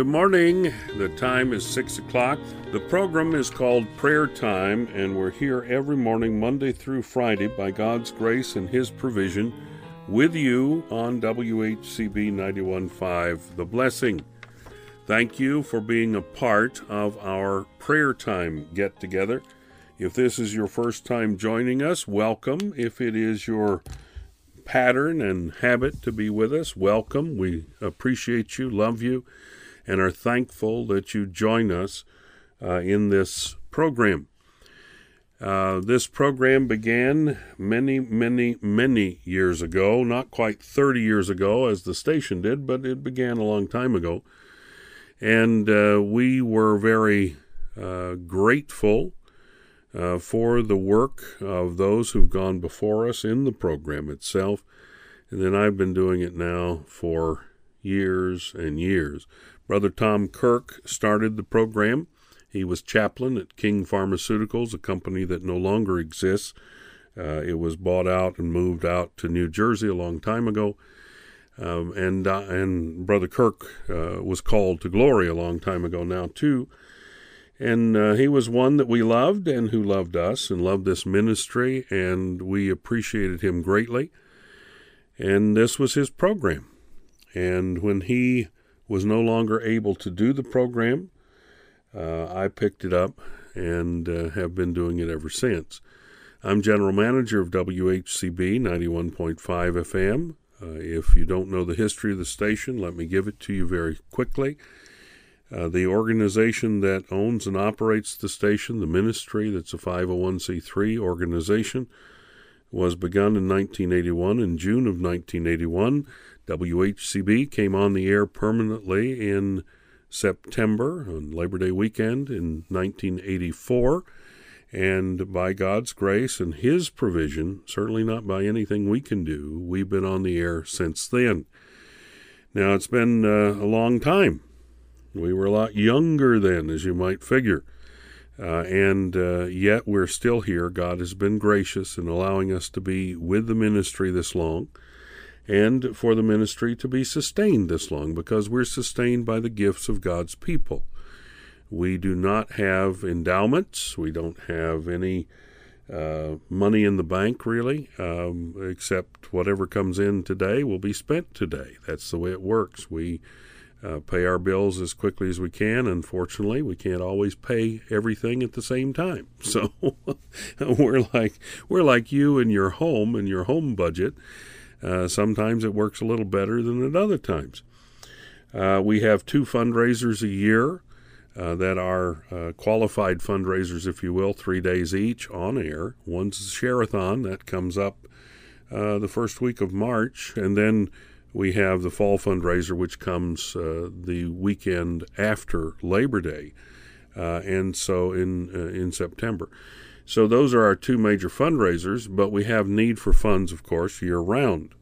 Good morning. The time is 6 o'clock. The program is called Prayer Time, and we're here every morning, Monday through Friday, by God's grace and His provision, with you on WHCB 91.5 The Blessing. Thank you for being a part of our Prayer Time get together. If this is your first time joining us, welcome. If it is your pattern and habit to be with us, welcome. We appreciate you, love you and are thankful that you join us uh, in this program. Uh, this program began many, many, many years ago, not quite 30 years ago as the station did, but it began a long time ago. And uh, we were very uh, grateful uh, for the work of those who've gone before us in the program itself. And then I've been doing it now for years and years. Brother Tom Kirk started the program. He was chaplain at King Pharmaceuticals, a company that no longer exists. Uh, it was bought out and moved out to New Jersey a long time ago. Um, and uh, and Brother Kirk uh, was called to glory a long time ago now too. And uh, he was one that we loved and who loved us and loved this ministry, and we appreciated him greatly. And this was his program. And when he was no longer able to do the program, uh, I picked it up and uh, have been doing it ever since. I'm general manager of WHCB 91.5 FM. Uh, if you don't know the history of the station, let me give it to you very quickly. Uh, the organization that owns and operates the station, the ministry, that's a 501c3 organization, was begun in 1981. In June of 1981, WHCB came on the air permanently in September on Labor Day weekend in 1984. And by God's grace and His provision, certainly not by anything we can do, we've been on the air since then. Now, it's been uh, a long time. We were a lot younger then, as you might figure. Uh, and uh, yet we're still here. God has been gracious in allowing us to be with the ministry this long and for the ministry to be sustained this long because we're sustained by the gifts of God's people. We do not have endowments, we don't have any uh, money in the bank really, um, except whatever comes in today will be spent today. That's the way it works. We uh, pay our bills as quickly as we can. Unfortunately, we can't always pay everything at the same time. So we're like we're like you and your home and your home budget. Uh, sometimes it works a little better than at other times. Uh, we have two fundraisers a year uh, that are uh, qualified fundraisers, if you will, three days each on air. One's the Share-a-thon that comes up uh, the first week of March, and then we have the fall fundraiser, which comes uh, the weekend after Labor Day, and so in in September. So those are our two major fundraisers, but we have need for funds, of course, year round.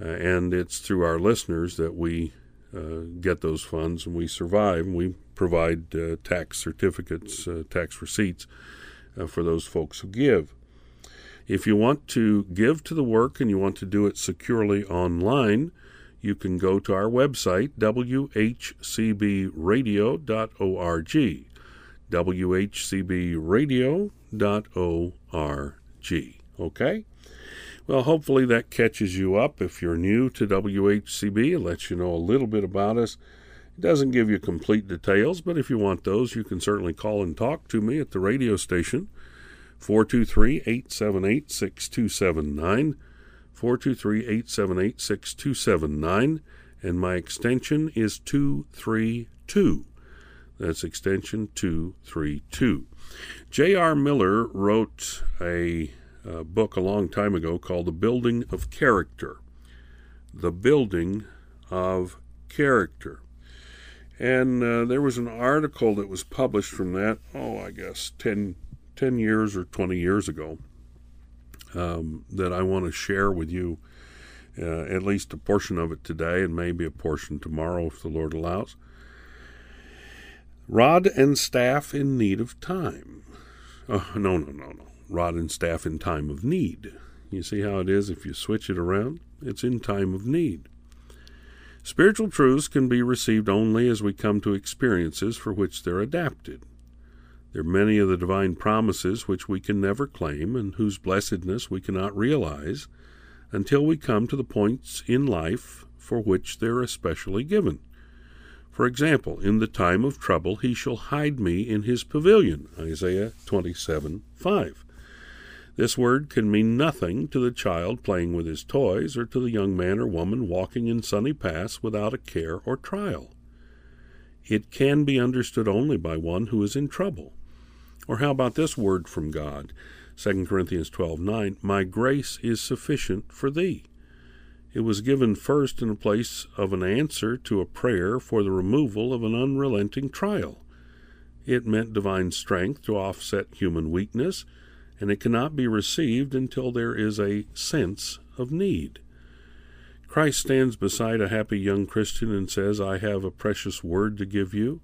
Uh, and it's through our listeners that we uh, get those funds and we survive. And we provide uh, tax certificates, uh, tax receipts uh, for those folks who give. If you want to give to the work and you want to do it securely online, you can go to our website, whcbradio.org whcbradio.org. Okay? Well, hopefully that catches you up. If you're new to WHCB, it lets you know a little bit about us. It doesn't give you complete details, but if you want those, you can certainly call and talk to me at the radio station, 423 878 6279. 423 878 6279. And my extension is 232. That's extension 232. J.R. Miller wrote a, a, book a long time ago called The Building of Character. The Building of Character. And uh, there was an article that was published from that, oh, I guess 10, 10 years or 20 years ago, um, that I want to share with you, uh, at least a portion of it today and maybe a portion tomorrow if the Lord allows. Rod and staff in need of time. Oh, no, no, no, no. Rod and staff in time of need. You see how it is if you switch it around? It's in time of need. Spiritual truths can be received only as we come to experiences for which they're adapted. There are many of the divine promises which we can never claim and whose blessedness we cannot realize until we come to the points in life for which they're especially given. For example, in the time of trouble he shall hide me in his pavilion, Isaiah 27 5. This word can mean nothing to the child playing with his toys or to the young man or woman walking in sunny paths without a care or trial. It can be understood only by one who is in trouble. Or how about this word from God? 2 Corinthians 12:9, "My grace is sufficient for thee." It was given first in place of an answer to a prayer for the removal of an unrelenting trial. It meant divine strength to offset human weakness, and it cannot be received until there is a sense of need. Christ stands beside a happy young Christian and says, I have a precious word to give you,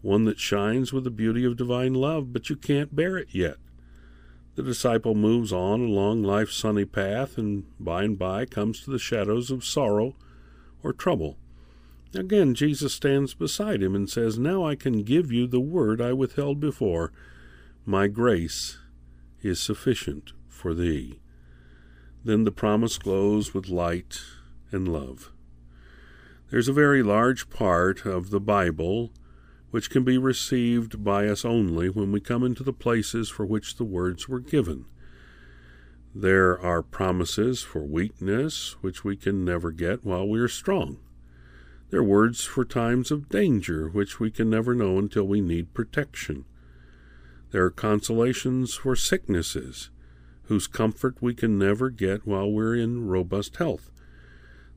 one that shines with the beauty of divine love, but you can't bear it yet. The disciple moves on along life's sunny path and by and by comes to the shadows of sorrow or trouble. Again, Jesus stands beside him and says, Now I can give you the word I withheld before. My grace is sufficient for thee. Then the promise glows with light and love. There's a very large part of the Bible which can be received by us only when we come into the places for which the words were given. There are promises for weakness which we can never get while we are strong. There are words for times of danger which we can never know until we need protection. There are consolations for sicknesses whose comfort we can never get while we're in robust health.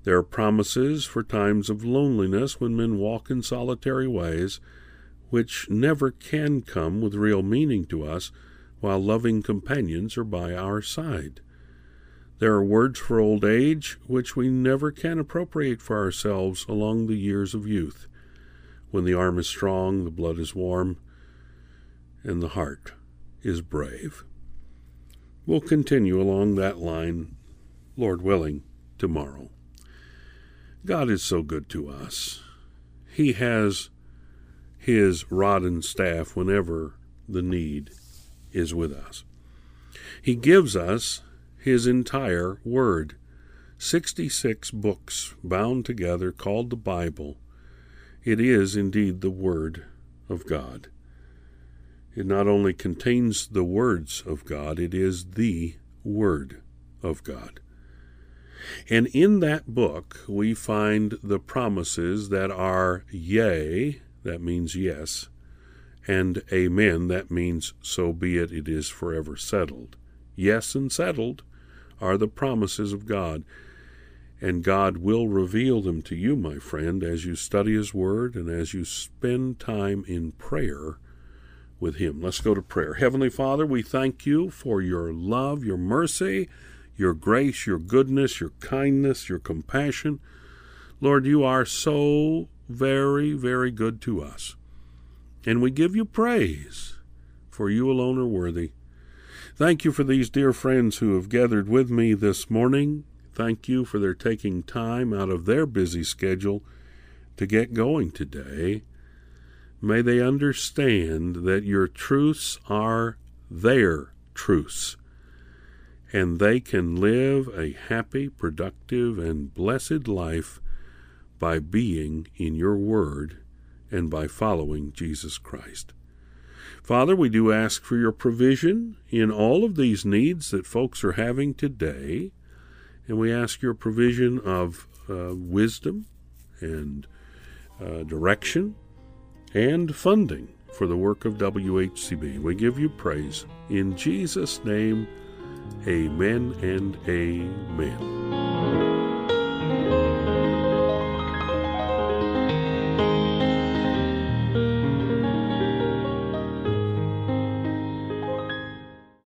There are promises for times of loneliness when men walk in solitary ways which never can come with real meaning to us while loving companions are by our side. There are words for old age which we never can appropriate for ourselves along the years of youth, when the arm is strong, the blood is warm, and the heart is brave. We'll continue along that line, Lord willing, tomorrow. God is so good to us. He has his rod and staff whenever the need is with us. He gives us his entire word 66 books bound together called the Bible. It is indeed the Word of God. It not only contains the words of God, it is the Word of God. And in that book, we find the promises that are yea that means yes, and amen, that means so be it, it is forever settled. Yes and settled are the promises of God, and God will reveal them to you, my friend, as you study His Word and as you spend time in prayer with Him. Let's go to prayer. Heavenly Father, we thank you for your love, your mercy, your grace, your goodness, your kindness, your compassion. Lord, you are so very, very good to us. And we give you praise, for you alone are worthy. Thank you for these dear friends who have gathered with me this morning. Thank you for their taking time out of their busy schedule to get going today. May they understand that your truths are their truths, and they can live a happy, productive, and blessed life by being in your word and by following Jesus Christ. Father, we do ask for your provision in all of these needs that folks are having today, and we ask your provision of uh, wisdom and uh, direction and funding for the work of WHCB. We give you praise. In Jesus' name, amen and amen.